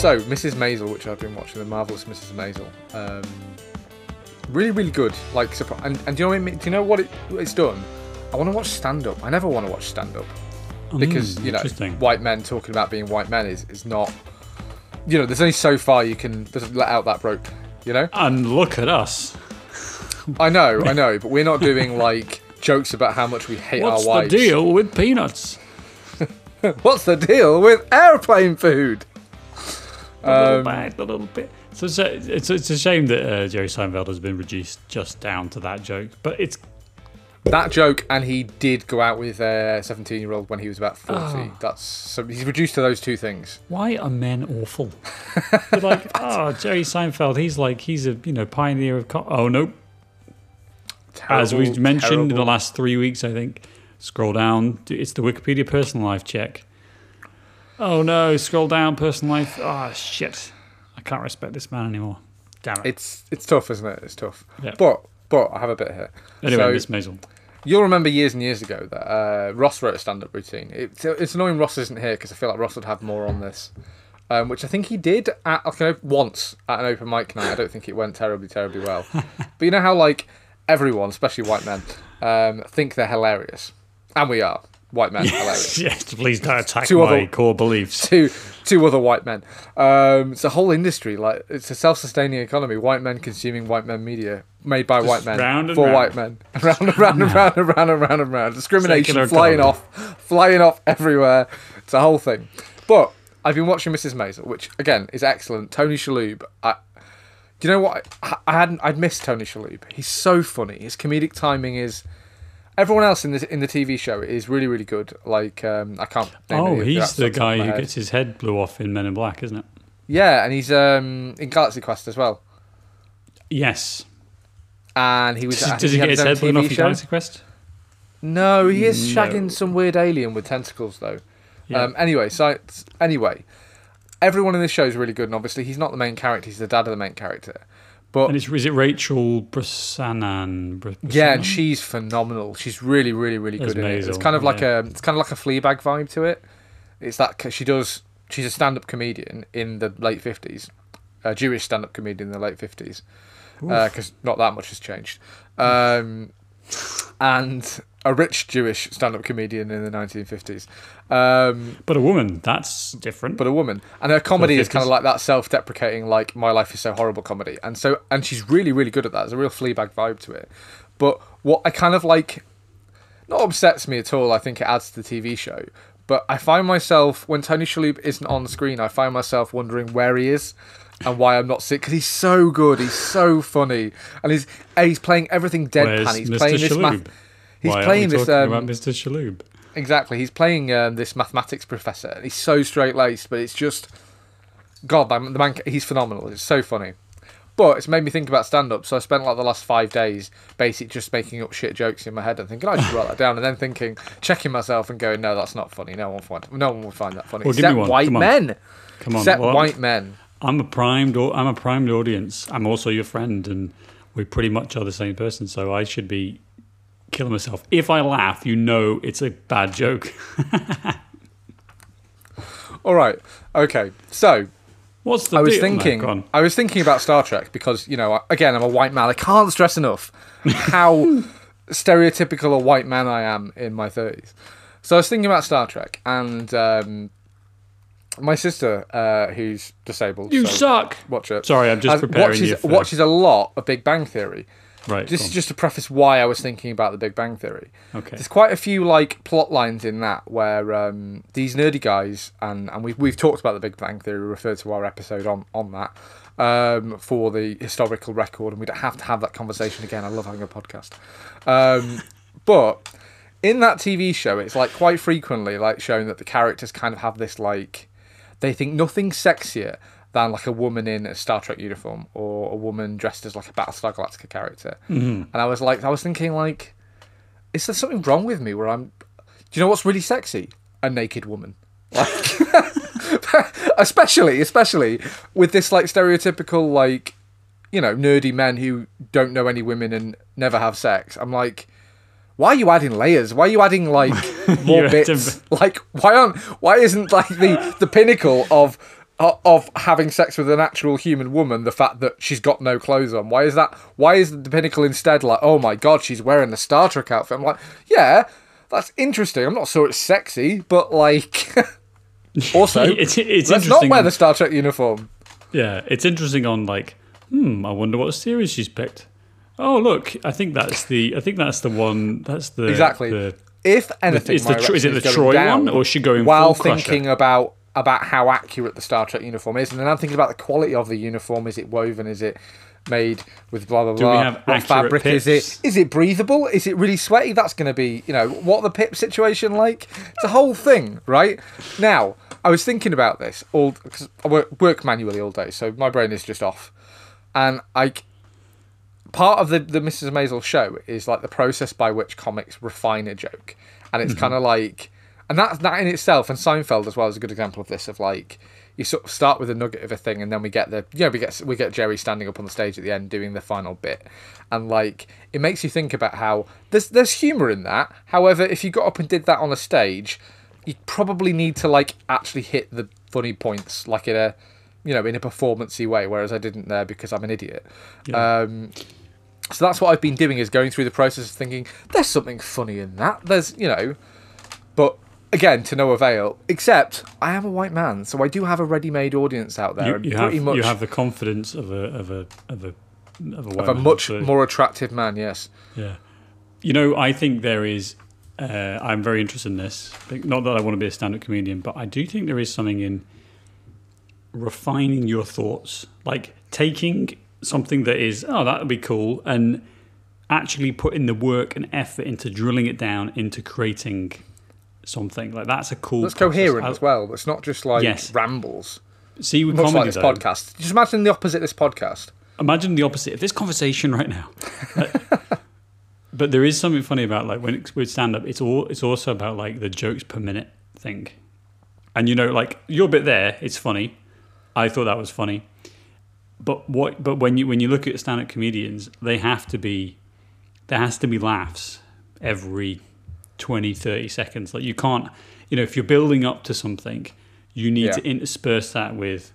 so Mrs. Maisel, which I've been watching, the marvelous Mrs. Maisel, um, really, really good. Like, and, and do you know what? I mean? Do you know what, it, what it's done? I want to watch stand up. I never want to watch stand up because Mm, you know white men talking about being white men is, is not. You know, there's only so far you can let out that rope. You know, And look at us. I know, I know, but we're not doing like jokes about how much we hate What's our wives what's the deal with peanuts? What's the deal with airplane food? The little Um, bag, the little bit. So it's a, it's, it's a shame that uh, Jerry Seinfeld has been reduced just down to that joke. But it's That joke, and he did go out with a 17 year old when he was about 40. Oh. That's so he's reduced to those two things. why are men awful? You're like, oh, Jerry Seinfeld, he's like, he's a you know pioneer of. Co- oh nope. As we Terrible, mentioned in the last three weeks, I think. Scroll down. It's the Wikipedia personal life check. Oh no! Scroll down. Personal life. Oh shit! I can't respect this man anymore. Damn it. It's it's tough, isn't it? It's tough. Yeah. But but I have a bit here. anyway, so- Miss Maisel. You'll remember years and years ago that uh, Ross wrote a stand-up routine. It's, it's annoying Ross isn't here because I feel like Ross would have more on this, um, which I think he did at like, an once at an open mic night. I don't think it went terribly terribly well. but you know how like everyone, especially white men, um, think they're hilarious, and we are white men Yes, Yes, please don't attack Two my other- core beliefs. two two other white men. Um, it's a whole industry. Like it's a self-sustaining economy. White men consuming white men media made by white men round for round. white men. Round and round and round and round and round and round. Discrimination Secular flying economy. off, flying off everywhere. It's a whole thing. But I've been watching Mrs. Maisel, which again is excellent. Tony Shalhoub. I, do you know what? I, I hadn't. I'd missed Tony Shalhoub. He's so funny. His comedic timing is. Everyone else in the in the TV show is really really good. Like um, I can't. Oh, he's the off top of guy who head. gets his head blew off in Men in Black, isn't it? Yeah, and he's um, in Galaxy Quest as well. Yes. And he was. I Does, think he get his head blown off in. Galaxy Quest? No, he is No. shagging some weird alien with tentacles though. Yeah. Um, anyway, so anyway, everyone in this show is really good, and obviously he's not the main character; he's the dad of the main character. But and it's, is it Rachel Brosnahan? Br- yeah, and she's phenomenal. She's really, really, really good in it. It's kind of like yeah. a, it's kind of like a Fleabag vibe to it. It's that she does. She's a stand-up comedian in the late fifties, a Jewish stand-up comedian in the late fifties, because not that much has changed. Um, and a rich Jewish stand-up comedian in the nineteen fifties. Um, But a woman, that's different. but a woman, and her comedy is kind of like that self-deprecating, like "My life is so horrible" comedy, and so and she's really, really good at that. There's a real Fleabag vibe to it. But what I kind of like, not upsets me at all. I think it adds to the TV show. But I find myself when Tony Shalhoub isn't on screen, I find myself wondering where he is and why I'm not sick because he's so good, he's so funny, and he's and he's playing everything deadpan. Where's he's Mr. playing this math. He's Why playing this. Um, about Mr. Shalhoub. Exactly. He's playing um, this mathematics professor, and he's so straight laced, but it's just, God, the the man, he's phenomenal. It's so funny. But it's made me think about stand up, so I spent like the last five days basically just making up shit jokes in my head and thinking, I should write that down, and then thinking, checking myself and going, no, that's not funny. No one will find, no one will find that funny. Well, Except white Come men. Come on, Except well, white men. I'm a primed. I'm a primed audience. I'm also your friend, and we pretty much are the same person. So I should be killing myself. If I laugh, you know it's a bad joke. All right. Okay. So What's the I was deal? Thinking. I was thinking about Star Trek because you know, again, I'm a white man. I can't stress enough how stereotypical a white man I am in my thirties. So I was thinking about Star Trek, and um, my sister, uh, who's disabled, You so suck. Watch it. Sorry, I'm just has- preparing watches, you for- watches a lot of Big Bang Theory. Right. This go is just to preface why I was thinking about the Big Bang Theory. okay. There's quite a few like plot lines in that where um, these nerdy guys and and we've we've talked about the Big Bang Theory, referred to our episode on on that um, for the historical record, and we don't have to have that conversation again. I love having a podcast, um, but in that TV show, it's like quite frequently like showing that the characters kind of have this like they think nothing's sexier than like a woman in a Star Trek uniform or a woman dressed as like a Battlestar Galactica character. Mm-hmm. And I was like, I was thinking like, is there something wrong with me where I'm? Do you know what's really sexy? A naked woman. Like, especially, especially with this like stereotypical like, you know, nerdy men who don't know any women and never have sex. I'm like. Why are you adding layers? Why are you adding like more bits? Like why aren't why isn't like the the pinnacle of of having sex with an actual human woman the fact that she's got no clothes on? Why is that? Why is the pinnacle instead like, oh my god, she's wearing the Star Trek outfit? I'm like, yeah, that's interesting. I'm not sure it's sexy, but like, also, It's- it's let's not wear the Star Trek uniform. Yeah, it's interesting on like, hmm, I wonder what series she's picked. Oh, look, I think that's the I think that's the one that's the Exactly. the- If anything, is the is it the Troi one, or is she going while full Crusher? thinking about about how accurate the Star Trek uniform is, and then I'm thinking about the quality of the uniform. Is it woven? Is it made with blah blah we blah? have what accurate fabric is it? pips? Is it breathable? Is it really sweaty? That's going to be you know what the pip situation like. It's a whole thing, right? Now I was thinking about this all because I work, work manually all day, so my brain is just off, and I part of the the Mrs. Maisel show is like the process by which comics refine a joke, and it's kind of like, and that that in itself, and Seinfeld as well is a good example of this. Of like, you sort of start with a nugget of a thing, and then we get the yeah we get we get Jerry standing up on the stage at the end doing the final bit, and like it makes you think about how there's there's humor in that. However, if you got up and did that on a stage, you'd probably need to like actually hit the funny points like in a you know in a performancey way whereas i didn't there because i'm an idiot um so that's what I've been doing is going through the process of thinking there's something funny in that. There's you know, but again to no avail. Except I am a white man, so I do have a ready-made audience out there, you, you have pretty much you have the confidence of a of a of a of a, of a much so- more attractive man. Yes, Yeah. You know, I think there is. Uh, I'm very interested in this. Not that I want to be a stand-up comedian, but I do think there is something in refining your thoughts, like taking something that is, oh, that would be cool, and actually putting the work and effort into drilling it down into creating something. Like that's a cool. that's process. coherent I- as well. It's not just like Yes. rambles. See, with Much like this though, podcast. Just imagine the opposite. of This podcast. imagine the opposite of this conversation right now. but there is something funny about like when it's with stand up, it's all it's also about like the jokes per minute thing. And you know, like your bit there, it's funny. I thought that was funny. But what but when you when you look at stand up comedians, they have to be there has to be laughs every 20 30 seconds. Like you can't you know, if you're building up to something, you need Yeah. to intersperse that with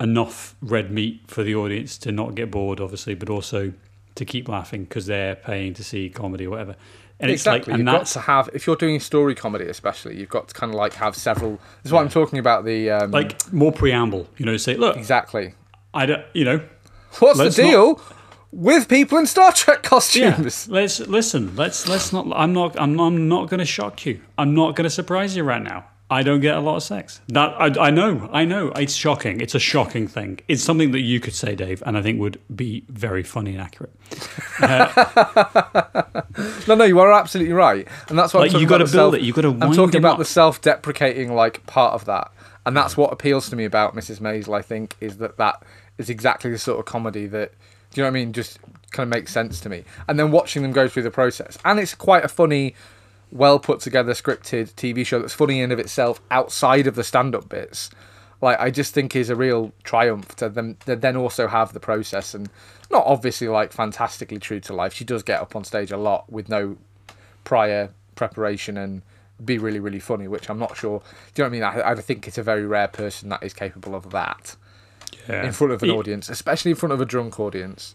enough red meat for the audience to not get bored, obviously, but also to keep laughing because they're paying to see comedy or whatever. And exactly. it's like, and you've got that's to have if you're doing story comedy, especially, you've got to kind of like have several. This is what I'm talking about. The um, like more preamble. You know, say, look, exactly. I don't, you know, What's the not- deal with people in Star Trek yeah. costumes? Let's listen. Let's let's not. I'm not. I'm, I'm not going to shock you. I'm not going to surprise you right now. I don't get a lot of sex. That I, I know. I know. It's shocking. It's a shocking thing. It's something that you could say, Dave, and I think would be very funny and accurate. Uh, no, no, you are absolutely right, and that's what Like, I'm talking you gotta build self- it, you gotta I'm talking about up. the self-deprecating like part of that, and that's what appeals to me about Mrs. Maisel. I think is that that is exactly the sort of comedy that do you know what I mean? Just kind of makes sense to me, and then watching them go through the process, and it's quite a funny. Well put together scripted TV show that's funny in of itself outside of the stand-up bits, like I just think is a real triumph to them. To then also have the process and not obviously like fantastically true to life. She does get up on stage a lot with no prior preparation and be really really funny, which I'm not sure. Do you know what I mean? I, I think it's a very rare person that is capable of that Yeah. in front of an audience, especially in front of a drunk audience.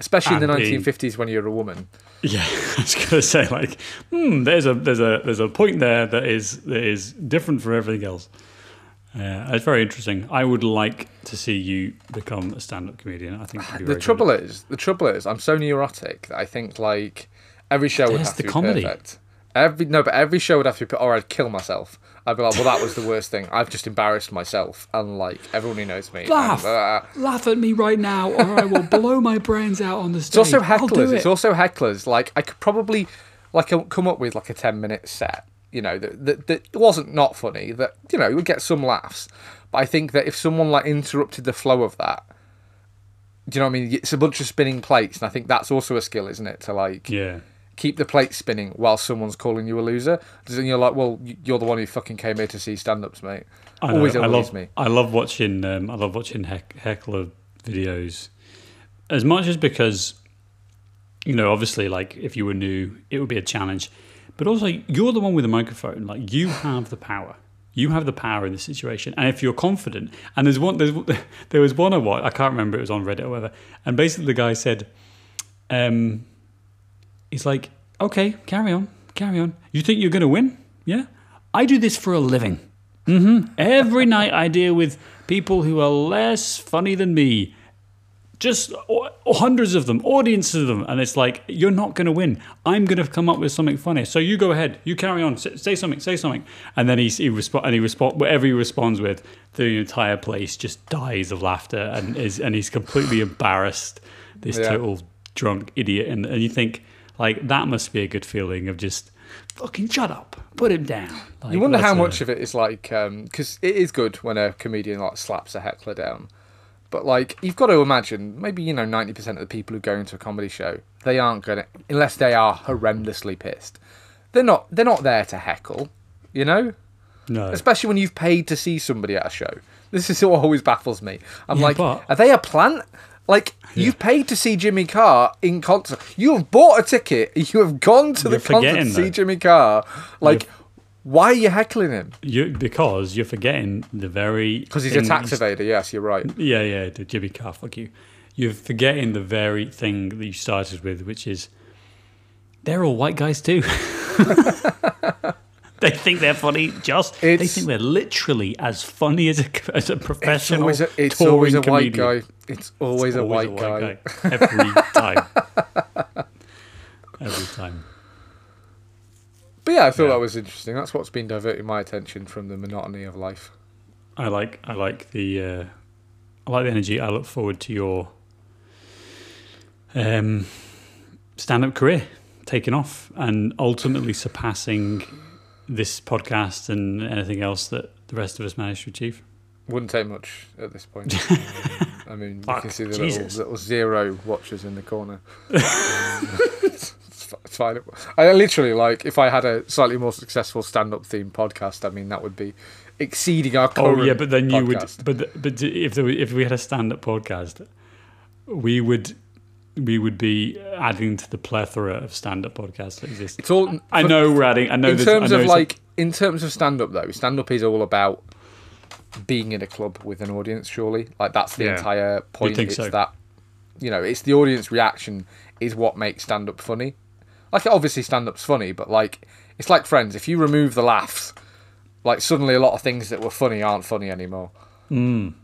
Especially in the And being- 1950s when you're a woman. Yeah, I was gonna say like, hmm, there's a there's a there's a point there that is that is different from everything else. Yeah, it's very interesting. I would like to see you become a stand-up comedian. I think The good trouble it. is, the trouble is, I'm so neurotic that I think like every show would have the to be comedy. perfect. Every no, but every show would have to be, or I'd kill myself. I'd be like, well, that was the worst thing. I've just embarrassed myself, and like everyone who knows me. Laugh. and, uh, Laugh at me right now, or I will blow my brains out on the stage. It's also I'll hecklers. it. It's also hecklers. Like I could probably like come up with like a ten minute set. You know that that, that wasn't not funny. That you know you would get some laughs. But I think that if someone like interrupted the flow of that, do you know what I mean? It's a bunch of spinning plates, and I think that's also a skill, isn't it? To like yeah. Keep the plate spinning while someone's calling you a loser. And you're like, well, you're the one who fucking came here to see stand-ups, mate. I, know, Always I love me. I love watching um, I love watching heck, heckler videos. As much as because you know obviously like if you were new it would be a challenge. But also you're the one with the microphone. Like you have the power. You have the power in this situation, and if you're confident, and there's one, there's there was one I watched, I can't remember, it was on Reddit or whatever, and basically the guy said, um, he's like, okay, carry on, carry on. You think you're going to win? Yeah, I do this for a living. hmm Every night I deal with people who are less funny than me just hundreds of them, audiences of them, and it's like you're not going to win. I'm going to come up with something funny. So you go ahead, you carry on, say, say something, say something, and then he he and he respond whatever he responds with, the entire place just dies of laughter and is and he's completely embarrassed. This Yeah. total drunk idiot, and and you think like that must be a good feeling of just fucking shut up, put him down. Like, You wonder how a- much of it is like, um, because it is good when a comedian like slaps a heckler down, but like you've got to imagine maybe you know ninety percent of the people who go into a comedy show they aren't gonna unless they are horrendously pissed. They're not. They're not there to heckle, you know. no. Especially when you've paid to see somebody at a show. This is what always baffles me. I'm Yeah, like, but- are they a plant? Like you've paid to see Jimmy Carr in concert. You have bought a ticket. You have gone to You're the concert to see though. Jimmy Carr. Like, why are you heckling him? You, because you're forgetting the very Because he's a tax evader. Yes, you're right. Yeah, yeah, Jimmy Carr, fuck you. You're forgetting the very thing that you started with, which is they're all white guys too. they think they're funny, just they think they're literally as funny as a, as a It's professional. always a, it's always a white guy. It's always, a, white guy. Every time. Every time. But yeah, I thought Yeah. that was interesting. That's what's been diverting my attention from the monotony of life. I like I like the uh, I like the energy. I look forward to your um, stand up career taking off and ultimately surpassing this podcast and anything else that the rest of us managed to achieve. Wouldn't take much at this point. Um, I mean, you can see the little, little zero watchers in the corner. it's, it's fine. I literally like if I had a slightly more successful stand-up themed podcast. I mean, that would be exceeding our current Oh yeah, but then you podcast. would. But but if there, if we had a stand up podcast, we would we would be adding to the plethora of stand up podcasts that exist. It's all. I know we're adding. I know in terms know of some- like in terms of stand up though stand up is all about being in a club with an audience surely like that's the Yeah. entire point think it's so. that you know it's the audience reaction is what makes stand up funny like obviously stand up's funny but like it's like friends if you remove the laughs like suddenly a lot of things that were funny aren't funny anymore mm.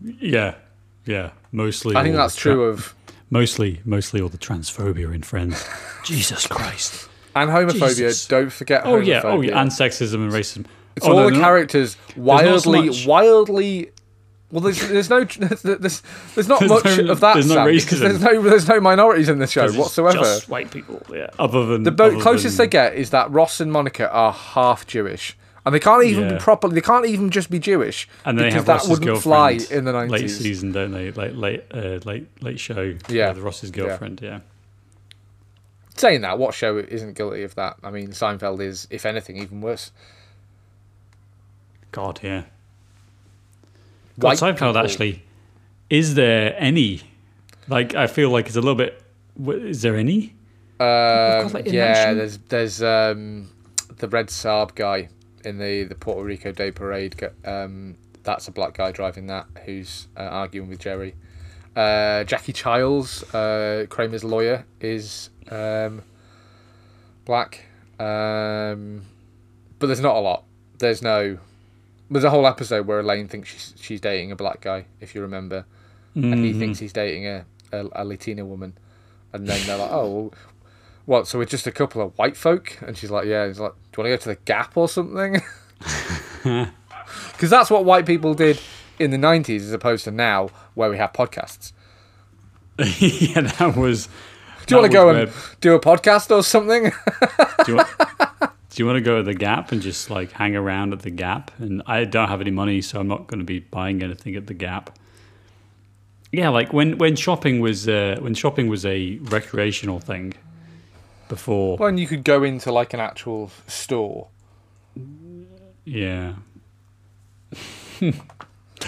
yeah, yeah. Mostly, i think that's true of Mostly, mostly all the transphobia in Friends. Jesus Christ. and homophobia Jesus. don't forget Oh yeah, oh yeah, and sexism and racism. It's oh, all no, the they're characters not so wildly, much- wildly. Well, there's there's no there's there's, there's not There's much no- of that. there's no Sam, because racism. There's no there's no minorities in the show whatsoever. Just white people. Yeah. Other than the bo- other closest than, they get is that Ross and Monica are half Jewish, and they can't even Yeah. be properly. They can't even just be Jewish and because have that Ross's wouldn't fly in the nineties. late season, don't they? Like late, uh, late, late show. Yeah. the Ross's girlfriend. Yeah. Saying that, what show isn't guilty of that? I mean, Seinfeld is, if anything, even worse. God, yeah. God, White Seinfeld people- actually. Is there any? Like, I feel like it's a little bit. Is there any? Um, like, yeah, mention- there's there's um, the red Saab guy in the the Puerto Rico Day Parade. Um, that's a black guy driving that who's uh, arguing with Jerry. Uh, Jackie Chiles, uh, Kramer's lawyer, is um, black. Um, but there's not a lot. There's no. There's a whole episode where Elaine thinks she's she's dating a black guy, if you remember, and he thinks he's dating a, a, a Latina woman, and then they're like, oh, well, what? So we're just a couple of white folk, and she's like, yeah. He's like, do you want to go to the Gap or something? Because that's what white people did in the '90s, as opposed to now, where we have podcasts. yeah, that was. Do you want to go and do a podcast or something? do you, want, do you want to go to the Gap and just like hang around at the Gap? And I don't have any money, so I'm not going to be buying anything at the Gap. Yeah, like when when shopping was uh, when shopping was a recreational thing before. when you could go into like an actual store. Yeah.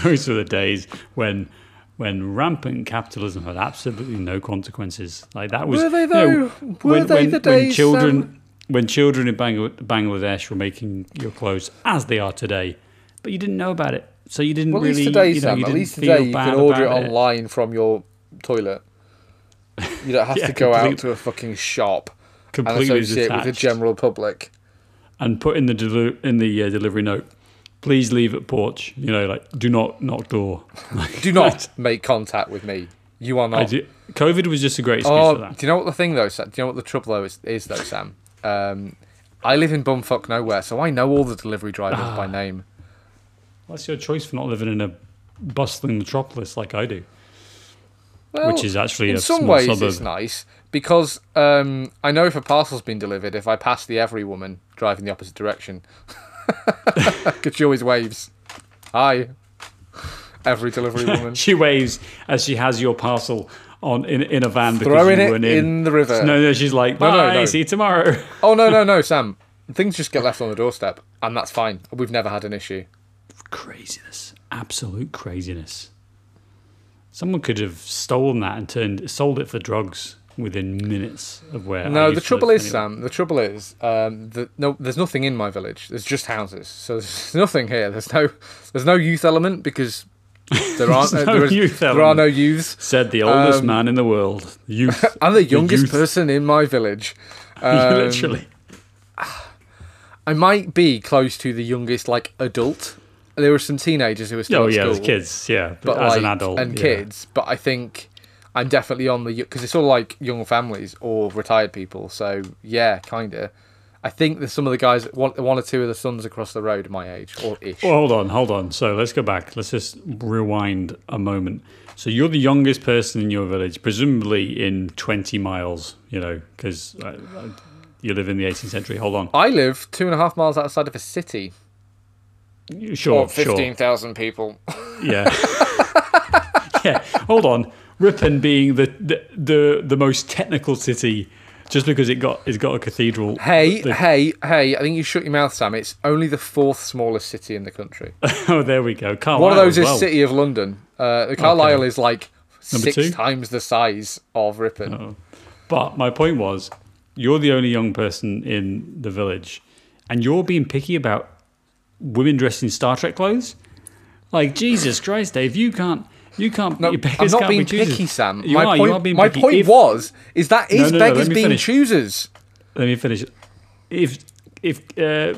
Those were the days when when rampant capitalism had absolutely no consequences. Like that was Were they you know, though? Were they the days, when children Sam? when children in Bangla- Bangladesh were making your clothes as they are today, but you didn't know about it, so you didn't Well, at really. least today, you know, Sam. At least today you can order it online from your toilet. You don't have Yeah, to go out to a fucking shop and Completely associate with the general public. and put in the deli- in the uh, delivery note, please leave at porch. You know, like do not knock door. Do not make contact with me. You are not. do, COVID was just a great excuse Oh, for that. do you know what the thing though? Sam? Do you know what the trouble though is, is though, Sam? Um, I live in bumfuck nowhere, so I know all the delivery drivers Ah. by name. That's your choice for not living in a bustling metropolis like I do, Well, which is actually in a some ways suburb. it's nice because um, I know if a parcel's been delivered, if I pass the every woman driving the opposite direction, because she always waves. Hi, every delivery woman. She waves as she has your parcel on in, in a van because Throwing it in. in. the river. No, no, she's like, No, bye, no, no. see you tomorrow. Oh no, no, no, Sam. Things just get left on the doorstep, and that's fine. We've never had an issue. craziness, absolute craziness. Someone could have stolen that and turned sold it for drugs within minutes of where. I No, the trouble is, anyway. Sam. The trouble is, um, the, no, there's nothing in my village. There's just houses. So there's nothing here. There's no, there's no youth element because there aren't. Uh, no there, is, youth there are no youths. Said the oldest Um, man in the world. Youth. I'm the youngest youth. person in my village. Um, Literally. I might be close to the youngest, like adult. There were some teenagers who were still Oh yeah, school, kids. Yeah, but, but as like, an adult and yeah. kids. But I think I'm definitely on the because it's all like young families or retired people. So yeah, kinda. I think there's some of the guys, one, one or two of the sons across the road, my age or ish. Well, hold on, hold on. So let's go back. Let's just rewind a moment. So you're the youngest person in your village, presumably in 20 miles. You know, because uh, uh, you live in the 18th century. Hold on. I live two and a half miles outside of a city. Sure, Or fifteen sure. people. Yeah. yeah. Hold on. Ripon being the, the the the most technical city, just because it got it's got a cathedral. Hey, The- hey, hey! I think you shut your mouth, Sam. It's only the fourth smallest city in the country. oh, there we go. Carlisle One of those is well. City of London. Uh, Carlisle is like Number six two? times the size of Ripon. Oh. But my point was, you're the only young person in the village, and you're being picky about women dressed in Star Trek clothes. Like Jesus Christ, Dave, you can't, you can't. No, I'm not being be picky, Sam. You my are, point, you are being my point If- was is that is no, no, beggars being finish. choosers. Let me finish. If if uh,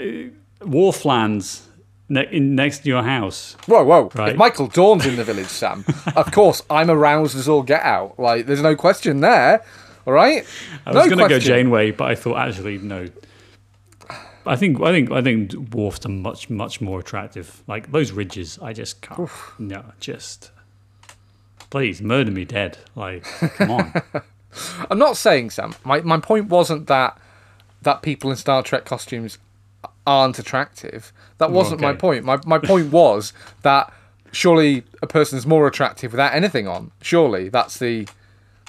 uh, Worf lands ne- in next to your house, Whoa, whoa! Right. If Michael Dorn's in the village, Sam, of course I'm aroused as all get out. Like, there's no question there. All right. I was no going to go. Janeway, but I thought actually no. I think I think I think dwarfs are much much more attractive. Like those ridges, I just can't. No, just please murder me dead. Like come on. I'm not saying, Sam. My my point wasn't that that people in Star Trek costumes aren't attractive. That wasn't my point. My my point was that surely a person's more attractive without anything on. Surely that's the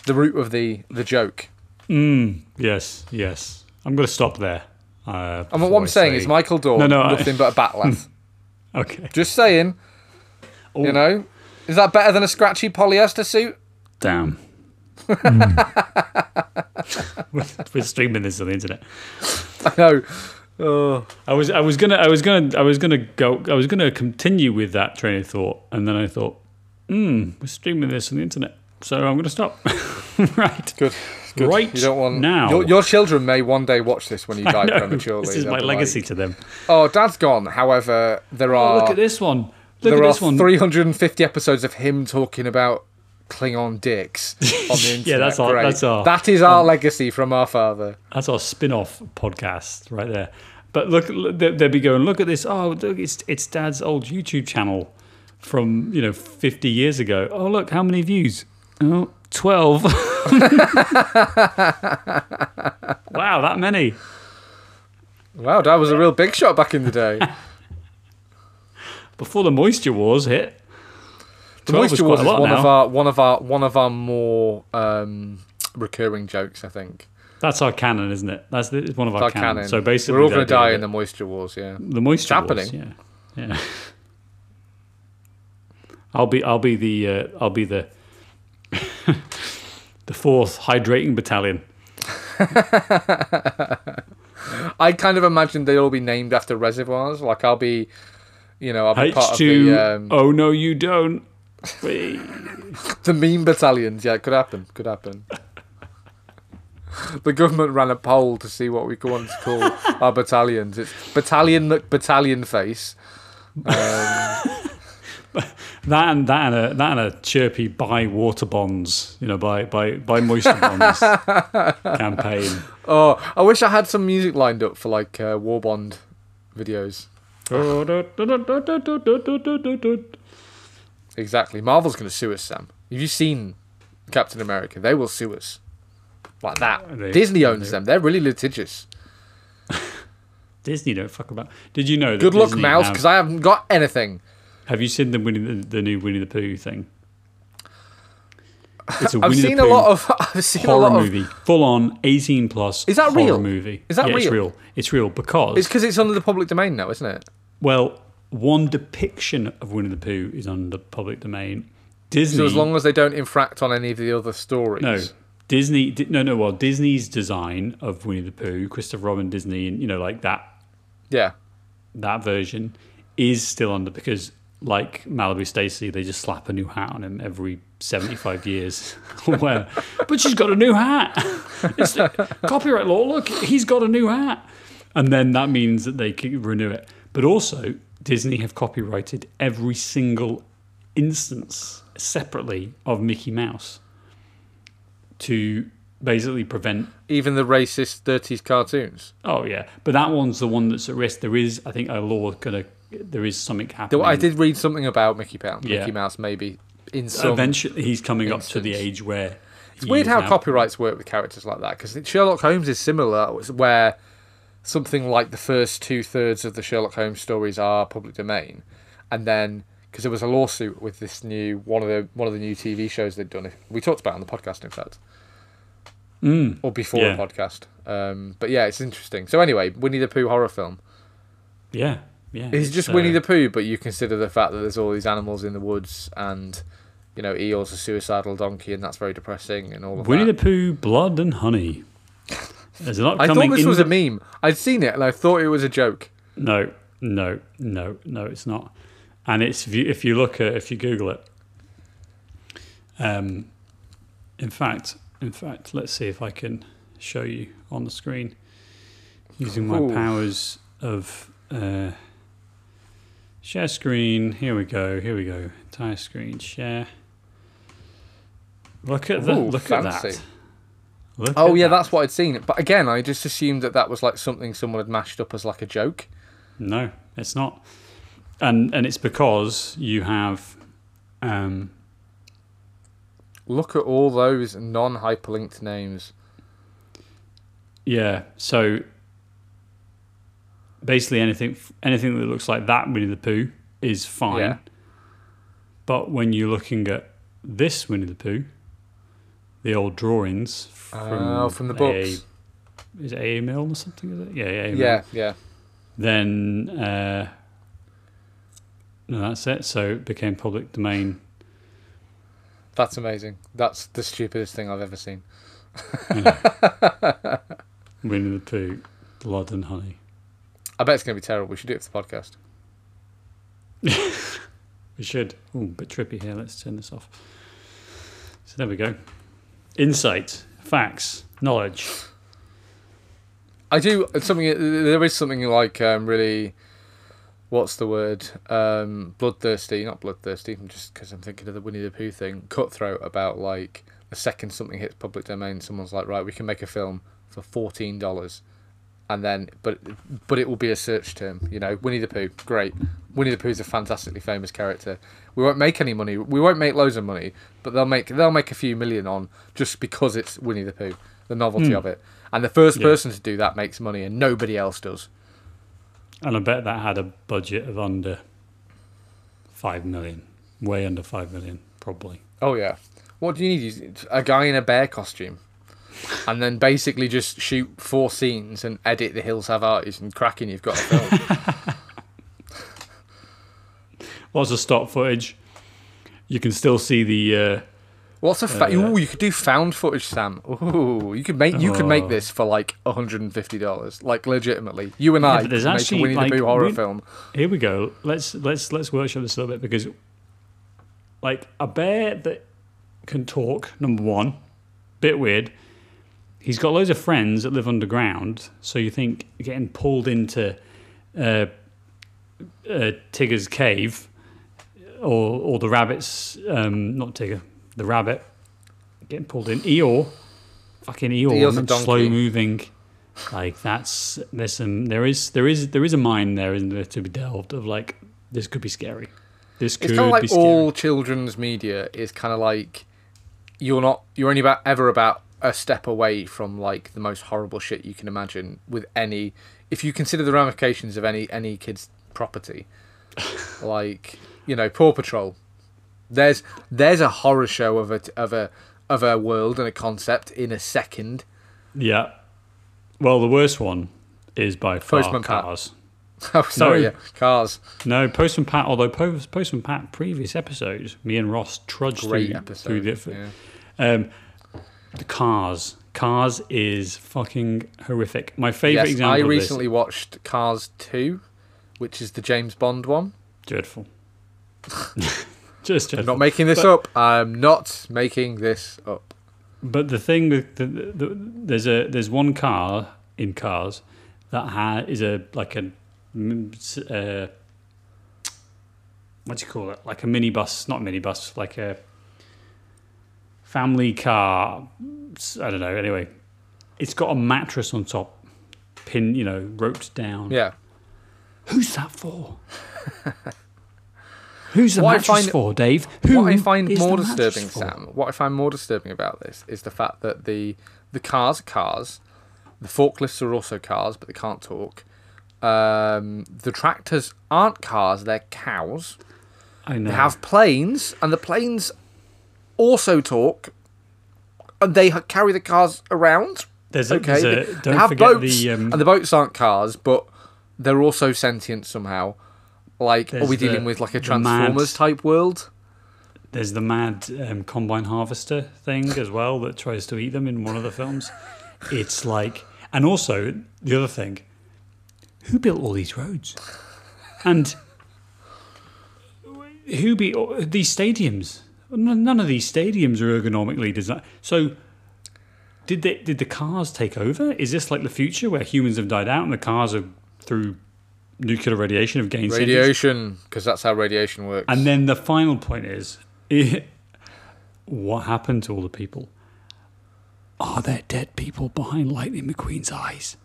the root of the the joke. Mm, yes, yes. I'm going to stop there. Uh, And what I'm I saying say- is Michael Dorn, No, no, I- nothing but a bat'leth. Okay. Just saying. You know, is that better than a scratchy polyester suit? Damn. we're, we're streaming this on the internet. I know. Oh, I was I was gonna I was gonna I was gonna go I was gonna continue with that train of thought, and then I thought, hmm, we're streaming this on the internet, so I'm gonna stop. right. good. Good. Right You don't want now. Your, your children may one day watch this when you die prematurely. this is They'll my legacy like, to them. oh, Dad's gone. However, there Oh, are look at this one. Look there at are this one. 350 episodes of him talking about Klingon dicks on the internet. that's our- Great. that's our- That is our um, legacy from our father. That's our spin-off podcast right there. But look, look they- they'd be going, look at this. Oh, look, it's it's Dad's old YouTube channel from you know 50 years ago. Oh, look, how many views? Oh, 12. wow, that many. Wow, Dad was a real big shot back in the day. Before the moisture wars hit. The Moisture Wars is one now. of our one of our one of our more um, recurring jokes. I think. That's our canon, isn't it? That's the, it's one of our, Our canon. canon. So basically, we're all going to die in the Moisture Wars. Yeah. the moisture It's wars, happening. Yeah, yeah. I'll be I'll be the uh, I'll be the the fourth hydrating battalion. I kind of imagine they'll all be named after reservoirs. Like I'll be, you know, I'll be part of the um, Oh no, you don't. The meme battalions. Yeah, it could happen. Could happen. the government ran a poll to see what we want to call our battalions. It's Battalion McBattalion Face. Um, That and that and a that and a chirpy buy water bonds, you know, buy buy buy moisture bonds campaign. oh, I wish I had some music lined up for like uh, War Bond videos. Exactly. Marvel's going to sue us, Sam. Have you seen Captain America? They will sue us. Like that. They- Disney owns they- them. They're really litigious. Disney don't fuck about. Did you know? That Good luck, Disney Mouse, have- because I haven't got anything. Have you seen the Winnie the, the new Winnie the Pooh thing? It's a I've Winnie seen the a lot of. I've seen a horror lot of. movie, full on, eighteen plus. Is that horror real? Movie. Is that real? yeah, It's real? real. It's real because It's because it's under the public domain now, isn't it? well, one depiction of Winnie the Pooh is under public domain. Disney. So as long as they don't infract on any of the other stories. no, Disney. Di- No, no. Well, Disney's design of Winnie the Pooh, Christopher Robin Disney, and you know, like that Yeah. that version is still under because like Malibu Stacy, they just slap a new hat on him every 75 years. Where, but she's got a new hat. It's the, copyright law. Look, he's got a new hat, and then that means that they can renew it. But also, Disney have copyrighted every single instance separately of Mickey Mouse to basically prevent Even the racist 30s cartoons. Oh yeah, but that one's the one that's at risk. There is, I think, a law gonna. There is something happening. I did read something about Mickey Mouse. Yeah. Mickey Mouse, maybe in some. Eventually, he's coming up to the age where It's weird how copyrights work with characters like that because Sherlock Holmes is similar, where something like the first two thirds of the Sherlock Holmes stories are public domain, and then because there was a lawsuit with this new one of the one of the new TV shows they'd done. We talked about it on the podcast, in fact, Mm, or before Yeah. the podcast. Um, but yeah, it's interesting. So anyway, Winnie the Pooh horror film. yeah, yeah. It's just uh, Winnie the Pooh, but you consider the fact that there's all these animals in the woods and. You know, Eeyore's a suicidal donkey, and that's very depressing, and all of that. Winnie that. the Pooh, blood and honey. There's a lot I thought this in was a meme. I'd seen it and I thought it was a joke. No, no, no, no. It's not. And it's if you, if you look at if you Google it. Um, in fact, in fact, let's see if I can show you on the screen using my Ooh. powers of uh, share screen. Here we go. Here we go. Entire screen share. Look at the Ooh, look at that. Look Oh at yeah, that. that's what I'd seen. But again, I just assumed that that was like something someone had mashed up as like a joke. No, it's not. And and it's because you have um, Look at all those non-hyperlinked names. Yeah. So basically, anything anything that looks like that Winnie the Pooh is fine. Yeah. But when you're looking at this Winnie the Pooh, the old drawings from Oh, from the A- books. is it A Mill or something? Is it? Yeah, yeah. A. Mill. Yeah, yeah. Then uh, no, that's it. So it became public domain. That's amazing. That's the stupidest thing I've ever seen. Winnie the Pooh, blood and honey. I bet it's going to be terrible. We should do it for the podcast. We should. Oh, bit trippy here. Let's turn this off. So there we go. Insight, facts, knowledge. I do something. There is something like um, really. What's the word? Um, bloodthirsty, not bloodthirsty. I'm just because I'm thinking of the Winnie the Pooh thing. Cutthroat about like the second something hits public domain, someone's like, right, we can make a film for fourteen dollars, and then but but it will be a search term. You know, Winnie the Pooh, great. Winnie the Pooh is a fantastically famous character. We won't make any money. We won't make loads of money, but they'll make they'll make a few million on just because it's Winnie the Pooh, the novelty hmm. of it. And the first Yeah. person to do that makes money, and nobody else does. And I bet that had a budget of under five million, way under five million, probably. Oh yeah. What do you need? A guy in a bear costume, and then basically just shoot four scenes and edit the Hills Have Eyes and cracking. You've got a film. Lots of stock footage. You can still see the uh, What's a fa- Uh, Ooh, you could do found footage, Sam. Ooh, you could make you could make Oh. this for like hundred and fifty dollars, like legitimately. You and I there's could make actually, a Winnie like, the Pooh horror we- film. Here we go. Let's let's let's workshop this a little bit because, like, a bear that can talk. Number one, bit weird. He's got loads of friends that live underground, so you think getting pulled into uh, uh, Tigger's cave, or or the rabbits, um, not Tigger, the rabbit, getting pulled in. Eeyore, fucking Eeyore, Eeyore's a and slow moving. Like that's there's some there is there is there is a mine there isn't there to be delved of like this could be scary. This could It's kind of be like all children's media is kind of like you're not you're only about ever about a step away from like the most horrible shit you can imagine with any if you consider the ramifications of any any kid's property like you know Paw Patrol there's there's a horror show of a of a of a world and a concept in a second Yeah. Well, the worst one is by far Postman Pat. Cars. oh sorry No. yeah cars No, Postman Pat. Although Post, Postman Pat previous episodes, me and Ross trudged great through, episode through the yeah. um, the Cars. Cars is fucking horrific. My favorite yes example I recently watched Cars 2 which is the James Bond one dreadful. Just I'm not making this up. I'm not making this up. But the thing with the, the, the, there's a there's one car in cars that ha, is a like a uh, what do you call it? Like a minibus, not minibus, like a family car. I don't know. Anyway, it's got a mattress on top, pin, you know, roped down. Yeah. Who's that for? Who's the What I mattress find- for, Dave? Who what I find more disturbing. Sam, what I find more disturbing about this is the fact that the the cars are cars, the forklifts are also cars, but they can't talk. Um, the tractors aren't cars; they're cows. I know. They have planes, and the planes also talk, and they carry the cars around. There's a, Okay, there's a, they, don't they have forget boats, the um, and the boats aren't cars, but they're also sentient somehow. Like, are we dealing the- with like a the mad- Transformers type world? There's the mad um, combine harvester thing as well that tries to eat them in one of the films. It's like, and also the other thing, who built all these roads, and who be these stadiums? None of these stadiums are ergonomically designed. So, did they did the cars take over? Is this like the future where humans have died out and the cars are through nuclear radiation have gained? Radiation, because that's how radiation works. And then the final point is, what happened to all the people? Are there dead people behind Lightning McQueen's eyes?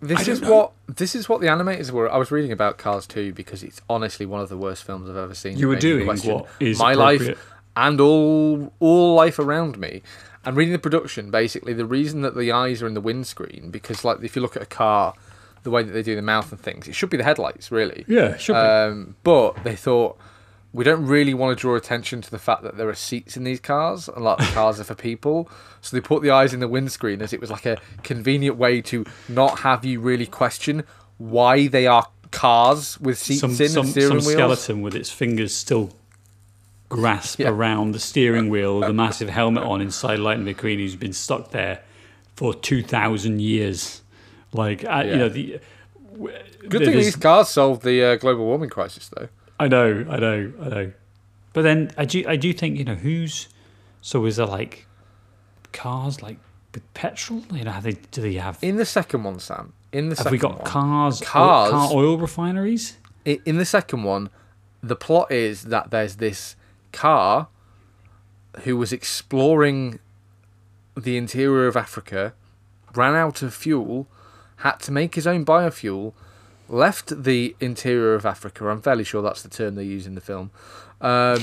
This is know. what this is what the animators were. I was reading about Cars 2 because it's honestly one of the worst films I've ever seen. You were doing question what is my life and all all life around me. And reading the production, basically the reason that the eyes are in the windscreen because like if you look at a car, the way that they do the mouth and things, it should be the headlights really. Yeah, should be. Um, but they thought we don't really want to draw attention to the fact that there are seats in these cars and like the cars are for people. So they put the eyes in the windscreen as it was like a convenient way to not have you really question why they are cars with seats some in some, and steering some wheels. skeleton with its fingers still grasp Yeah. around the steering wheel the massive helmet on inside Lightning McQueen who's been stuck there for 2,000 years. Like, uh, Yeah. you know, the. Good thing these cars solved the uh, global warming crisis, though. I know, I know, I know. But then I do, I do think you know who's. So is there like cars like with petrol? You know, have they do they have? In the second one, Sam. In the have second we got one, cars? Cars- car oil refineries. in the second one, the plot is that there's this car who was exploring the interior of Africa, ran out of fuel, had to make his own biofuel, left the interior of Africa. I'm fairly sure that's the term they use in the film, um,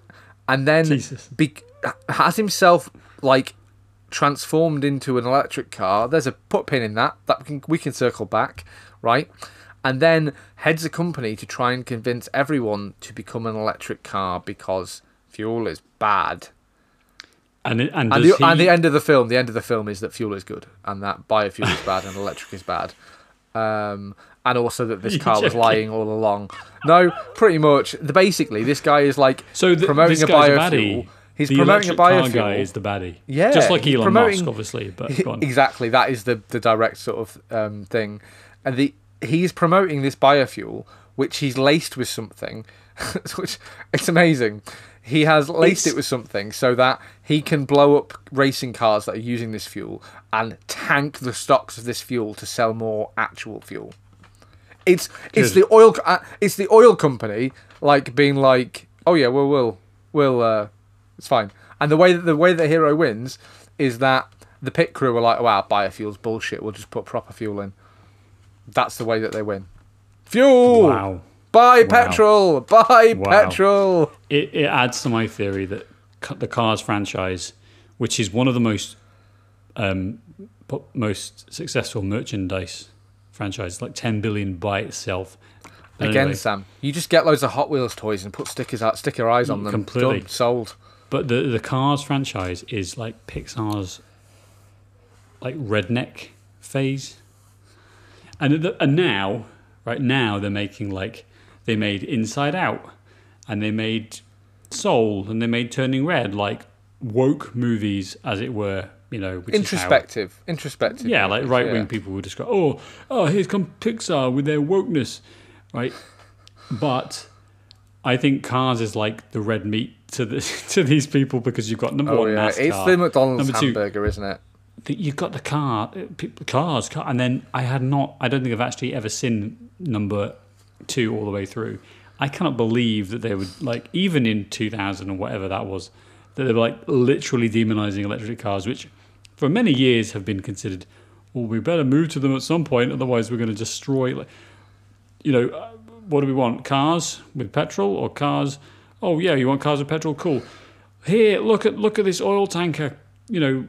and then Jesus. be- has himself like transformed into an electric car. There's a put pin in that that we can we can circle back, right? And then heads a company to try and convince everyone to become an electric car because fuel is bad. And it- and And the, and the end of the film, the end of the film is that fuel is good and that biofuel is bad and electric is bad. Um, and also that this car was lying all along. No, pretty much. The basically, this guy is like So th- promoting a a biofuel. baddie. He's the promoting a electric car biofuel. guy is the baddie. Yeah, just like Elon promoting- Musk, obviously. But exactly that is the the direct sort of um, thing and the he's promoting this biofuel which he's laced with something which it's amazing he has laced It's- it with something so that he can blow up racing cars that are using this fuel and tank the stocks of this fuel to sell more actual fuel it's it's Good. the oil uh, it's the oil company like being like oh yeah well we'll we'll uh it's fine and the way that the way that hero wins is that the pit crew are like wow biofuel's bullshit we'll just put proper fuel in that's the way that they win fuel wow. buy Wow. petrol buy Wow. petrol It, it adds to my theory that the Cars franchise, which is one of the most um, most successful merchandise franchises, like 10 billion by itself. But again anyway, sam you just get loads of hot wheels toys and put stickers out sticker eyes on them Completely. Done. sold But the the Cars franchise is like Pixar's like redneck phase, and the, and now right now they're making like they made Inside Out, and they made Soul, and they made Turning Red, like woke movies as it were. You know, which is how- introspective introspective yeah, like right wing yeah. people would describe, oh, oh, here come Pixar with their wokeness, right? But I think Cars is like the red meat to the to these people because you've got number oh one yeah NASCAR, it's the mcdonald's Number two- hamburger isn't it you've got the car, cars, car, and then I had not. I don't think I've actually ever seen number two all the way through. I cannot believe that they would like even in 2000 or whatever that was that they were like literally demonizing electric cars, which for many years have been considered. Well, we better move to them at some point, otherwise we're going to destroy. You know, uh, what do we want? Cars with petrol or cars? Oh yeah, you want cars with petrol? Cool. Here, look at look at this oil tanker. You know,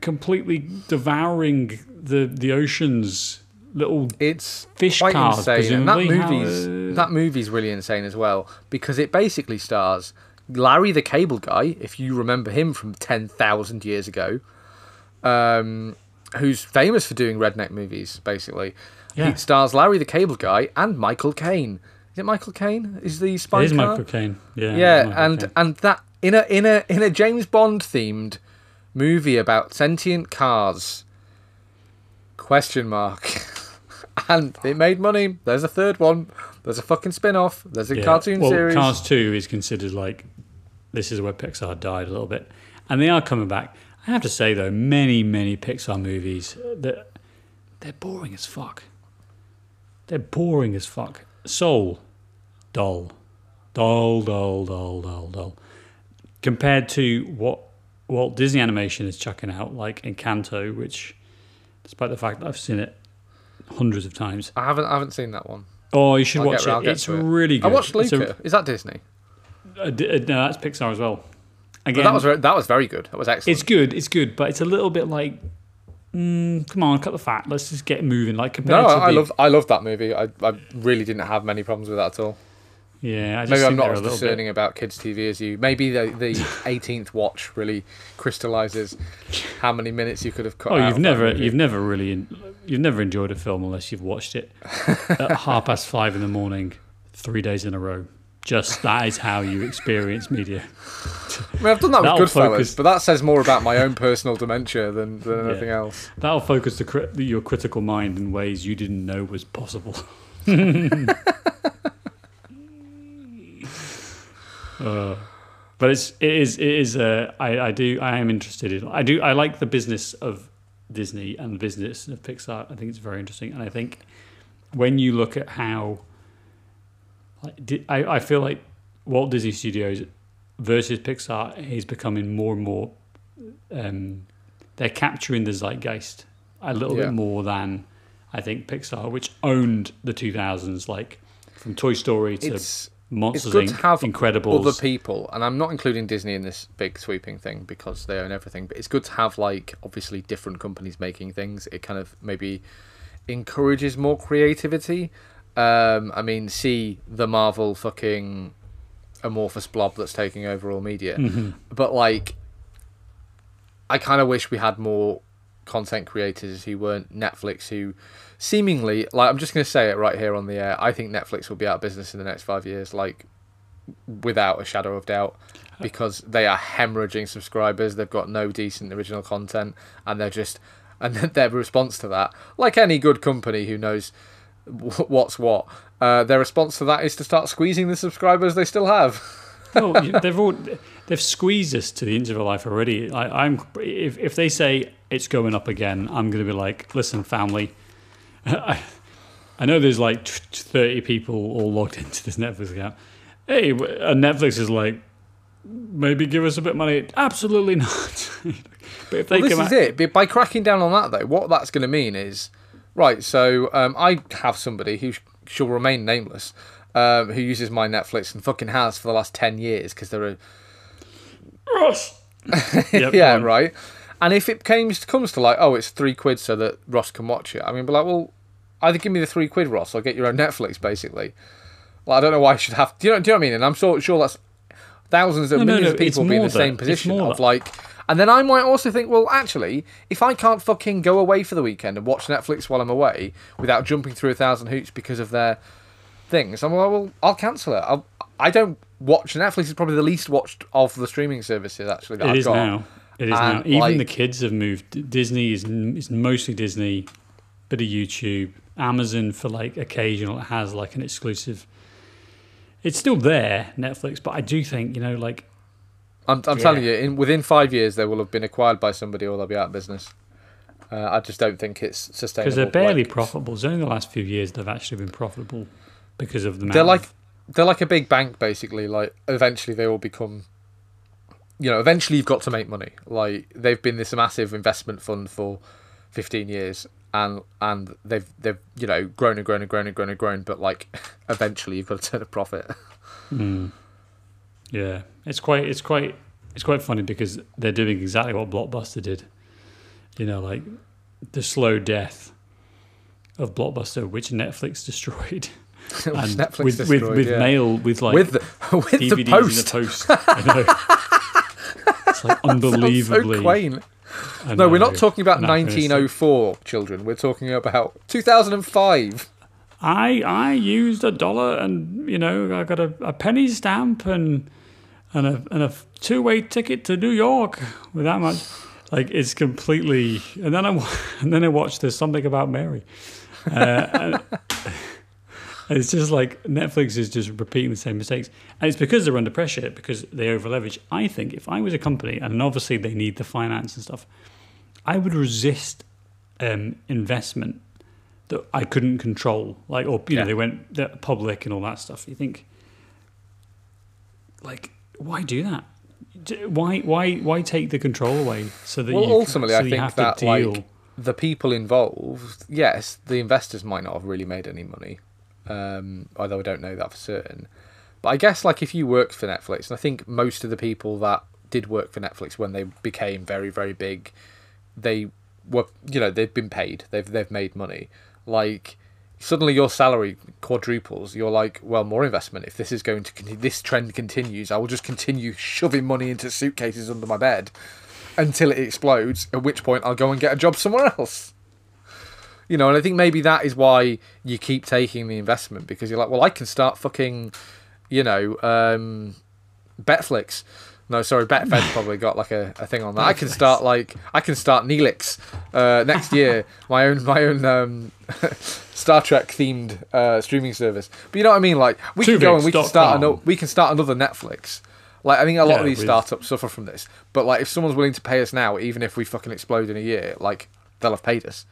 completely devouring the the oceans. Little It's Fish quite cars, insane, and that presumably, how, movie's uh, that movie's really insane as well because it basically stars Larry the Cable Guy, if you remember him from ten thousand years ago, um, who's famous for doing redneck movies. Basically, Yeah. he stars Larry the Cable Guy and Michael Caine. Is it Michael Caine? Is the spy it is car? Michael Caine. Yeah, yeah, and Caine. and that in a in a in a James Bond themed movie about sentient cars. Question mark. and it made money. There's a third one. There's a fucking spin off. There's a Yeah. cartoon well, series. Cars Two is considered like this is where Pixar died a little bit, and they are coming back. I have to say though, many many Pixar movies that they're boring as fuck. They're boring as fuck. Soul, dull, dull, dull, dull, dull, dull. Compared to what Walt Disney Animation is chucking out, like Encanto, which, despite the fact that I've seen it hundreds of times, I haven't I haven't seen that one. oh, you should I'll watch get- it. It's to it. really good. I watched It's a- Luca. Is that Disney? uh, d- uh, no, that's Pixar as well. Again, that was very, that was very good. That was excellent. it's good. It's good, but it's a little bit like, mm, come on, cut the fat. Let's just get moving. Like compared no, to I, the, love I love that movie. I, I really didn't have many problems with that at all. Yeah, I just Maybe I'm not as discerning bit. about kids' TV as you. Maybe the the 18th watch really crystallizes how many minutes you could have cut. Oh, out you've never, you've never really, you've never enjoyed a film unless you've watched it at half past five in the morning, three days in a row. Just that is how you experience media. I mean, I've done that with Goodfellas, focus- but that says more about my own personal dementia than, than Yeah. anything else. That'll focus the, your critical mind in ways you didn't know was possible. Uh, but it's it is it is uh, I I do I am interested in I do I like the business of Disney and the business of Pixar. I think it's very interesting, and I think when you look at how like, I I feel like Walt Disney Studios versus Pixar is becoming more and more um, they're capturing the zeitgeist a little Yeah. bit more than I think Pixar, which owned the 2000s, like from Toy Story to It's Monsters good Inc., to have Incredibles. other people, and I'm not including Disney in this big sweeping thing because they own everything. But it's good to have like obviously different companies making things. It kind of maybe encourages more creativity. Um, I mean, see the Marvel fucking amorphous blob that's taking over all media. Mhm. but like I kind of wish we had more content creators who weren't Netflix who seemingly like I'm just going to say it right here on the air I think Netflix will be out of business in the next 5 years like without a shadow of doubt because they are hemorrhaging subscribers. They've got no decent original content, and they're just and their response to that, like any good company who knows what's what, uh, their response to that is to start squeezing the subscribers they still have. well, they've all they've squeezed us to the inch of our life already. I, I'm if if they say it's going up again, I'm going to be like, listen, family. I, I know there's like t- t- thirty people all logged into this Netflix account. Hey, and Netflix is like, maybe give us a bit of money. Absolutely not. but if they Well, this is out, it. But by cracking down on that, though, what that's going to mean is, right. So um, I have somebody who sh- shall remain nameless, um, who uses my Netflix and fucking has for the last ten years because they're a Ross. Yep, yeah, go right. And if it comes comes to like, oh, it's three quid so that Ross can watch it, I mean, be like, well, either give me the three quid, Ross, or get your own Netflix, basically. Well, I don't know why I should have. Do you know? Do you know what I mean? And I'm so sure that's thousands of No, no, millions no, of people be in the same that- it's position of that- like. And then I might also think, well, actually, if I can't fucking go away for the weekend and watch Netflix while I'm away without jumping through a thousand hoops because of their things, I'm like, well, I'll cancel it. I'll, I don't watch Netflix. is probably the least watched of the streaming services actually that It I've is got. now. It is And, now. Even like- the kids have moved. Disney is is mostly Disney, bit of YouTube. Amazon for like occasional it has like an exclusive. It's still there, Netflix, but I do think you know like I'm, I'm Yeah. telling you, in within five years they will have been acquired by somebody or they'll be out of business. Uh, I just don't think it's sustainable. because they're barely Like, profitable. It's only the last few years they've actually been profitable because of the. they're of- like they're like a big bank basically. Like eventually they will become. You know, eventually you've got to make money. Like they've been this massive investment fund for fifteen years, and and they've they've you know grown and grown and grown and grown and grown. But like eventually you've got to turn a profit. Mm. Yeah, it's quite it's quite it's quite funny because they're doing exactly what Blockbuster did. You know, like the slow death of Blockbuster, which Netflix destroyed, and Netflix with destroyed, with, with yeah. mail with like with the with DVDs the in post. the post. It's like Sounds so unbelievably. quaint. I No, we're not talking about anachronistic. 1904 children. We're talking about 2005. I I used a dollar and you know I got a, a penny stamp and and a and a two way ticket to New York with that much. Like it's completely. And then I and then I watched There's something about Mary. Uh, and it's just like Netflix is just repeating the same mistakes, and it's because they're under pressure because they over leverage. I think if I was a company, and obviously they need the finance and stuff, I would resist um, investment that I couldn't control. Like, or you know, they went public and all that stuff. You think, like, why do that? Why, why, why take the control away so that Well, you ultimately, so I think that like the people involved, yes, the investors might not have really made any money, um, although I don't know that for certain. But I guess like if you worked for Netflix, and I think most of the people that did work for Netflix when they became very very big, they were you know they've been paid, they've they've made money. Like suddenly your salary quadruples, you're like, well, more investment. If this is going to continue, this trend continues, I will just continue shoving money into suitcases under my bed until it explodes. At which point, I'll go and get a job somewhere else. You know, and I think maybe that is why you keep taking the investment because you're like, well, I can start fucking, you know, um, Betflix. No, sorry, Betfed's probably got like a, a thing on that. I can start like I can start Neelix uh, next year. my own my own um, Star Trek themed uh, streaming service. But you know what I mean? Like we can go and we can start another, we can start another Netflix. Like I think a lot Yeah, of these startups suffer from this. But like if someone's willing to pay us now, even if we fucking explode in a year, like they'll have paid us.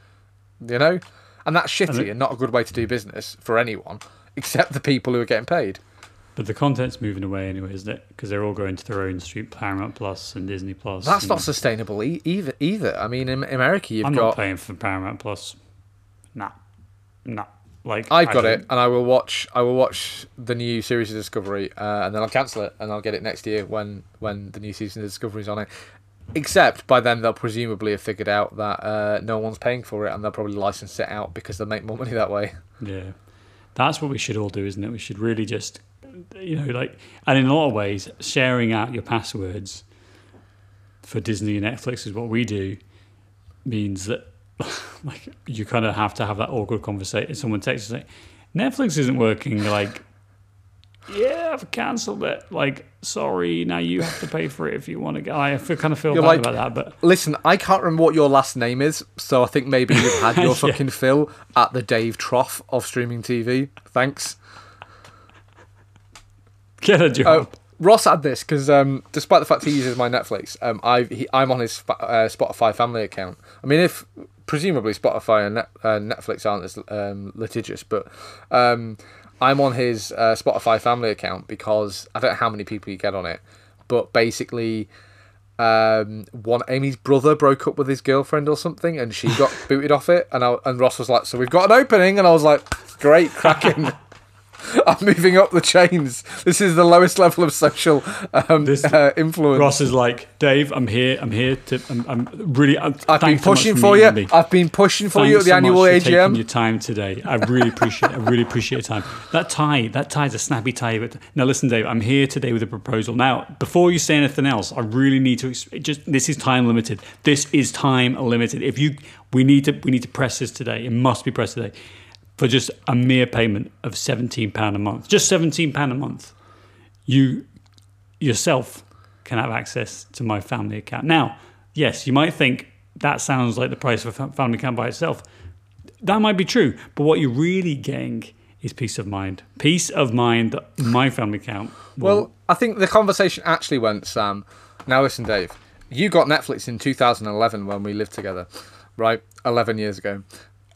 You know? And that's shitty And and, not a good way to do business for anyone, except the people who are getting paid. But the content's moving away anyway, isn't it? Because they're all going to their own street, Paramount Plus and Disney Plus. That's and not sustainable e- either. Either. I mean, in America, you've I'm got not paying for Paramount Plus. Nah, nah. Like I've got it, and I will watch. I will watch the new series of Discovery, uh, and then I'll cancel it, and I'll get it next year when when the new season of Discovery's on it. Except by then they'll presumably have figured out that uh, no one's paying for it, and they'll probably license it out because they'll make more money that way. Yeah, that's what we should all do, isn't it? We should really just, you know, like, and in a lot of ways, sharing out your passwords for Disney and Netflix is what we do. Means that, like, you kind of have to have that awkward conversation. Someone texts you say, "Netflix isn't working." Like, yeah, I've cancelled it. Like, sorry, now you have to pay for it if you want to go. I feel, kind of feel You're bad like- about that, but Listen, I can't remember what your last name is, so I think maybe you've had your Yeah. fucking fill at the Dave Trough of streaming TV. Thanks. Get a job. Oh, Ross had this because um, despite the fact he uses my Netflix, um, I he, I'm on his uh, Spotify family account. I mean, if presumably Spotify and Net, uh, Netflix aren't as um, litigious, but um, I'm on his uh, Spotify family account because I don't know how many people you get on it, but basically. Um, one Amy's brother broke up with his girlfriend or something, and she got booted off it. And I, and Ross was like, "So we've got an opening," and I was like, "Great, cracking." I'm moving up the chains. This is the lowest level of social um, This- uh, influence. Ross is like, Dave, I'm here. I'm here to. I'm, I'm really. I'm, I've been thanks so pushing for for you. me. I've been pushing for you at the so annual much for taking your AGM. time today. I really appreciate. I really appreciate your time. That tie, that tie's a snappy tie. But now, listen, Dave. I'm here today with a proposal. Now, before you say anything else, I really need to just. This is time limited. This is time limited. If you, we need to, we need to press this today. It must be pressed today, for just a mere payment of seventeen pound a month. Just seventeen pound a month. You yourself can have access to my family account. Now, yes, you might think that sounds like the price of a family account by itself. That might be true, but what you're really getting is peace of mind. Peace of mind that my family account. Well, I think the conversation actually went, Sam. Now listen, Dave. You got Netflix in 2011 when we lived together, right? 11 years ago.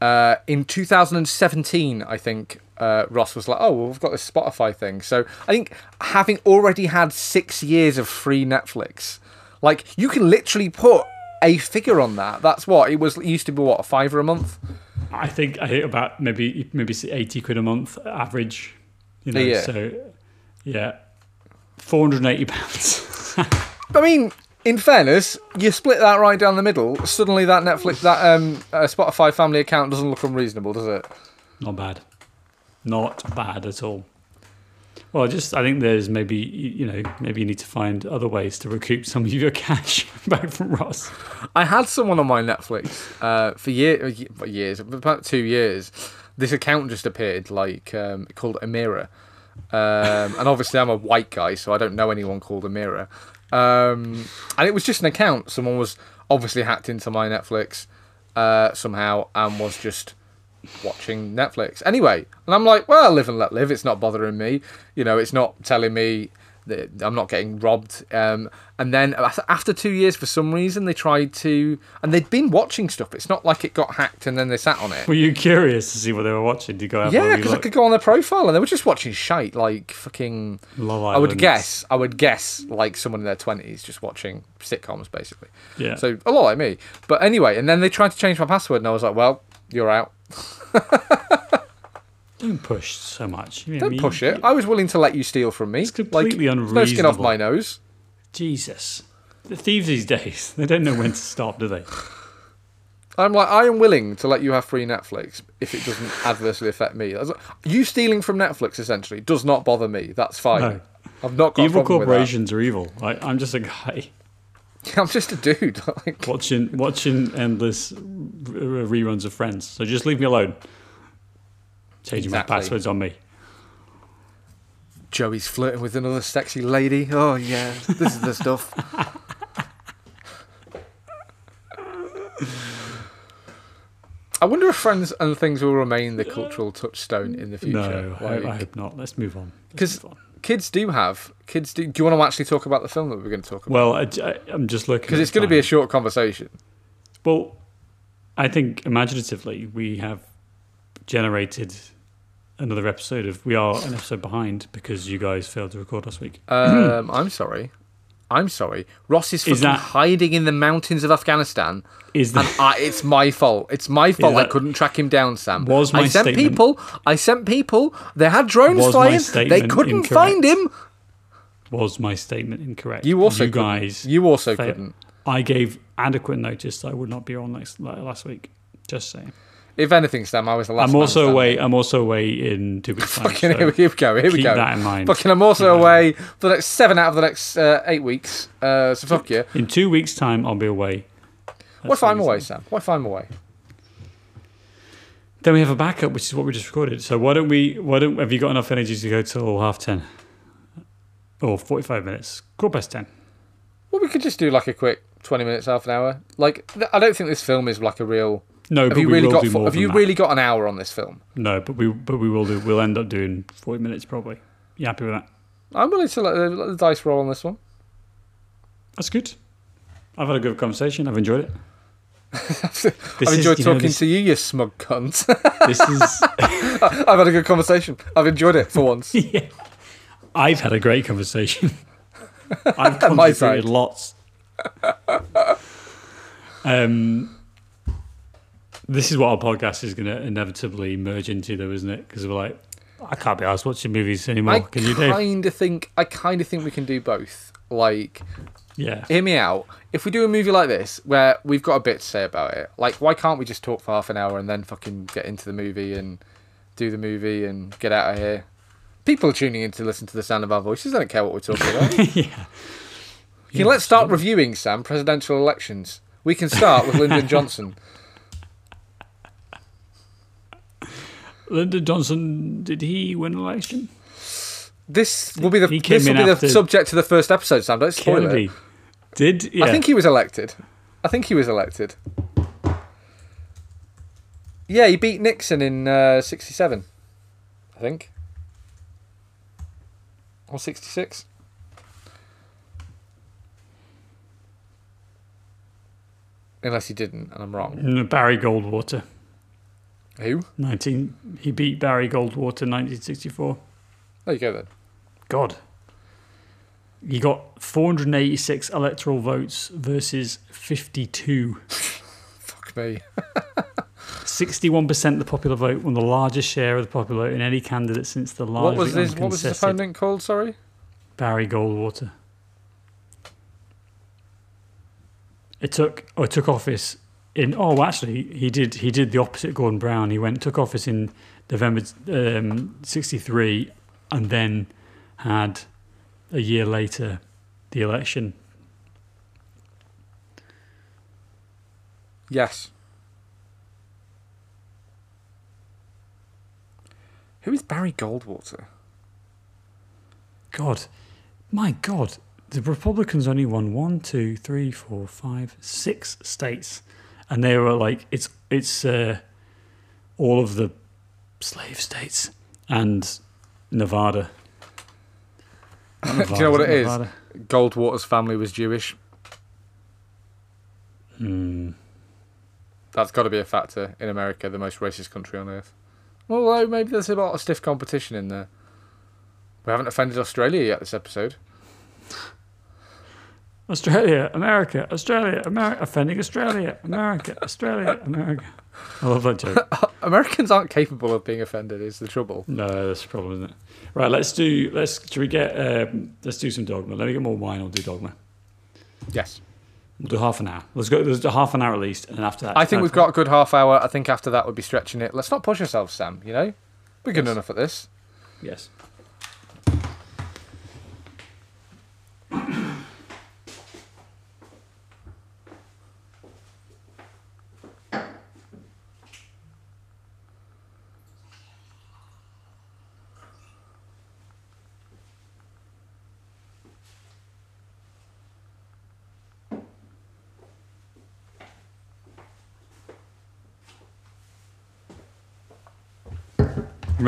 Uh, in 2017, I think uh, Ross was like, "Oh, well, we've got this Spotify thing." So I think having already had six years of free Netflix, like you can literally put a figure on that. That's what it was. It used to be what a fiver a month. I think I hit about maybe maybe eighty quid a month average. You know, Yeah. so yeah, four hundred and eighty pounds. I mean, in fairness, you split that right down the middle. Suddenly, that Netflix, that um, uh, Spotify family account doesn't look unreasonable, does it? Not bad, not bad at all. Well, just I think there's maybe you know maybe you need to find other ways to recoup some of your cash back from Ross. I had someone on my Netflix uh, for year, uh, years, about two years. This account just appeared, like um, called Amira, um, and obviously I'm a white guy, so I don't know anyone called Amira. Um, and it was just an account. Someone was obviously hacked into my Netflix uh, somehow and was just watching Netflix. Anyway, and I'm like, well, live and let live. It's not bothering me. You know, it's not telling me I'm not getting robbed. Um, and then after two years, for some reason, they tried to, and they'd been watching stuff. It's not like it got hacked and then they sat on it. Were you curious to see what they were watching? Did you go Yeah, because I could go on their profile and they were just watching shite like fucking. Love I would guess. I would guess like someone in their twenties just watching sitcoms, basically. Yeah. So a lot like me. But anyway, and then they tried to change my password, and I was like, "Well, you're out. Don't push so much. You know, Don't you- push it. I was willing to let you steal from me. It's completely like, there's No skin off my nose. Jesus. The thieves these days, they don't know when to stop, do they? I'm like, I am willing to let you have free Netflix if it doesn't adversely affect me. You stealing from Netflix essentially does not bother me. That's fine. No. I've not got Evil a problem with corporations are evil. I, I'm just a guy. I'm just a dude. like, watching watching endless reruns of Friends. So just leave me alone. Changing Exactly. my passwords on me. Joey's flirting with another sexy lady. Oh yeah, this is the stuff. I wonder if Friends and Things will remain the cultural touchstone in the future. No, I, Like- I hope not. Let's move on. Let's 'Cause- move on. kids do have kids do. Do you want to actually talk about the film that we're going to talk about? Well, I, am just looking Because it's going to be a short conversation. Well, I think imaginatively we have generated another episode of. We are an episode behind because you guys failed to record last week. Um, I'm sorry. I'm sorry. Ross is, Is that- hiding in the mountains of Afghanistan, Is and that I, it's my fault. It's my fault. I couldn't track him down, Sam. Was my I sent statement- people. I sent people. They had drones flying. They couldn't incorrect? find him. was my statement incorrect? You also you guys. You also fail- couldn't. I gave adequate notice that I would not be on next last week. Just saying. If anything, Sam, I was the last. I'm also standing. away. I'm also away in two weeks' time. Fucking so here, we, here we go. Here we keep go. that in mind. Fucking, I'm also in away for the next seven out of the next uh, eight weeks. Uh, so fuck you. In two weeks' time, I'll be away. What if I'm away. Sam? What if I'm away? Then we have a backup, which is what we just recorded. So why don't we? Why don't? Have you got enough energy to go till half ten? or 45 minutes. Quarter past 10. Well, we could just do like a quick twenty minutes, half an hour. Like, I don't think this film is like a real. No, Have but you really got? do fo- more Have you that. really got an hour on this film? No, but we but we will do. We'll end up doing 40 minutes probably. You happy with that? I'm willing to let the, let the dice roll on this one. That's good. I've had a good conversation. I've enjoyed it. I've is, enjoyed know, talking this, to you, you smug cunt. this is. I've had a good conversation. I've enjoyed it for once. yeah. I've had a great conversation. I've On contributed lots. um, this is what our podcast is going to inevitably merge into, though, isn't it? Because we're like, I can't be asked watching movies anymore. I Can you, Dave? kind of think. I kind of think we can do both. Like, Yeah. hear me out. If we do a movie like this, where we've got a bit to say about it, like, why can't we just talk for half an hour and then fucking get into the movie and do the movie and get out of here? People are tuning in to listen to the sound of our voices. They don't care what we're talking about. yeah. Can let's start reviewing Sam presidential elections. We can start with Lyndon Johnson. Lyndon Johnson, did he win an election? This will be the He this will be the subject of the first episode. Sam, don't spoil it. Did yeah. I think he was elected. I think he was elected. Yeah, he beat Nixon in uh, '67. I think. Or '66. Unless he didn't, and I'm wrong. Barry Goldwater. Who? 19 he beat Barry Goldwater in 1964. There you go then. God. He got 486 electoral votes versus 52. Fuck me. 61% of the popular vote won the largest share of the popular vote in any candidate since the largely What was his What was his uncontested opponent called? Sorry. Barry Goldwater. It took oh, it took office in oh actually he did he did the opposite Gordon Brown. He went took office in November um, sixty three and then had a year later the election. Yes. Who is Barry Goldwater? God, my God, the Republicans only won one, two, three, four, five, six states, and they were like it's it's uh, all of the slave states and Nevada. Not Do you know what Nevada, it is? Nevada. Goldwater's family was Jewish. Hmm. That's got to be a factor in America, the most racist country on earth. Although maybe there's a lot of stiff competition in there. We haven't offended Australia yet this episode. Australia, America, Australia, America, offending Australia, America, Australia, America. I love that joke. Americans aren't capable of being offended. Is the trouble? No, that's the problem, isn't it? Right, let's do. Let's. Should we get? Um, let's do some dogma. Let me get more wine. I'll do dogma. Yes. We'll do half an hour. Let's go. Let's do half an hour at least, and after that, I think we've got a good half hour. I think after that we'd be stretching it. Let's not push ourselves, Sam. You know, we're good Yes. enough at this. Yes.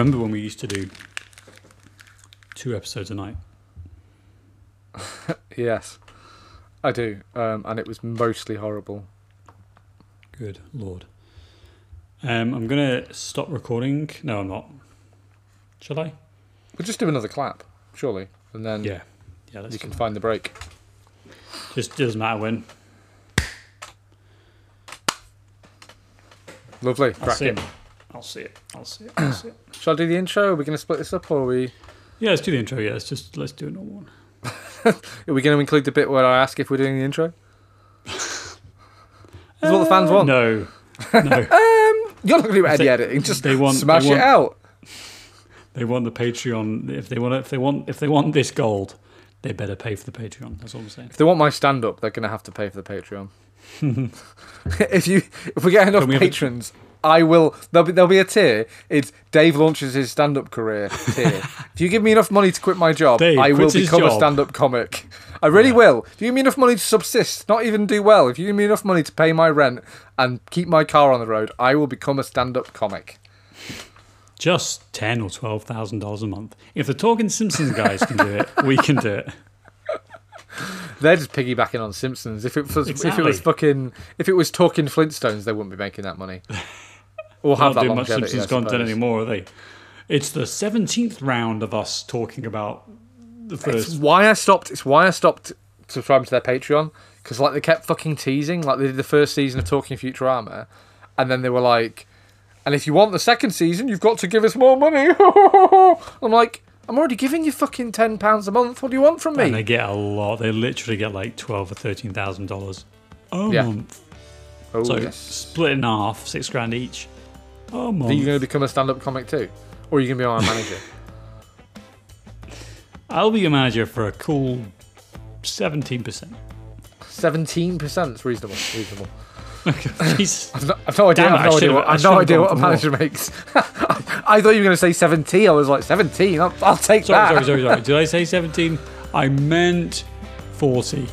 Remember when we used to do two episodes a night? Yes, I do, um, and it was mostly horrible. Good lord. Um, I'm gonna stop recording. No, I'm not. Shall I? We'll just do another clap, surely, and then Yeah. Yeah. You can find the break. Just doesn't matter when. Lovely, I'll see cracking. it. I'll see it. I'll see it. I'll see it. Shall I do the intro? Are we going to split this up, or are we? Yeah, let's do the intro. Yeah, let's just let's do a normal one. Are we going to include the bit where I ask if we're doing the intro? Is what the fans Uh, want. No, no. You're not going to do any editing. Just they want- smash they it out. they want the Patreon. If they want, if they want, if they want this gold, they better pay for the Patreon. That's all I'm saying. If they want my stand up, they're going to have to pay for the Patreon. if you, if we get enough we have a- patrons, I will. There'll be there'll be a tier. It's Dave launches his stand-up career tier. if you give me enough money to quit my job, Dave I will become a stand-up comic. I really will. If you give me enough money to subsist, not even do well, if you give me enough money to pay my rent and keep my car on the road, I will become a stand-up comic. Just ten or twelve thousand dollars a month. If the Talking Simpsons guys can do it, we can do it. They're just piggybacking on Simpsons. If it was if it was fucking if it was talking Flintstones, they wouldn't be making that money. Or have Not that doing much longevity. Simpsons I content suppose. anymore, are they? It's the seventeenth round of us talking about the first. It's why I stopped. It's why I stopped subscribing to their Patreon because like they kept fucking teasing. Like they did the first season of Talking Futurama, and then they were like, "And if you want the second season, you've got to give us more money." I'm like, I'm already giving you fucking ten pounds a month. What do you want from me? And they get a lot. They literally get like twelve or thirteen thousand dollars a Yeah. month. Oh So yes. split in half, six grand each. Are you going to become a stand-up comic too, or are you going to be our manager? I'll be your manager for a cool seventeen percent. Seventeen percent is reasonable. Reasonable. I've no, I've no idea. Damn I've I no idea. What, I I've no idea what a for more. manager makes. I thought you were going to say seventeen. I was like seventeen. I'll, I'll take Sorry, that. sorry, sorry, sorry. Did I say seventeen? I meant forty.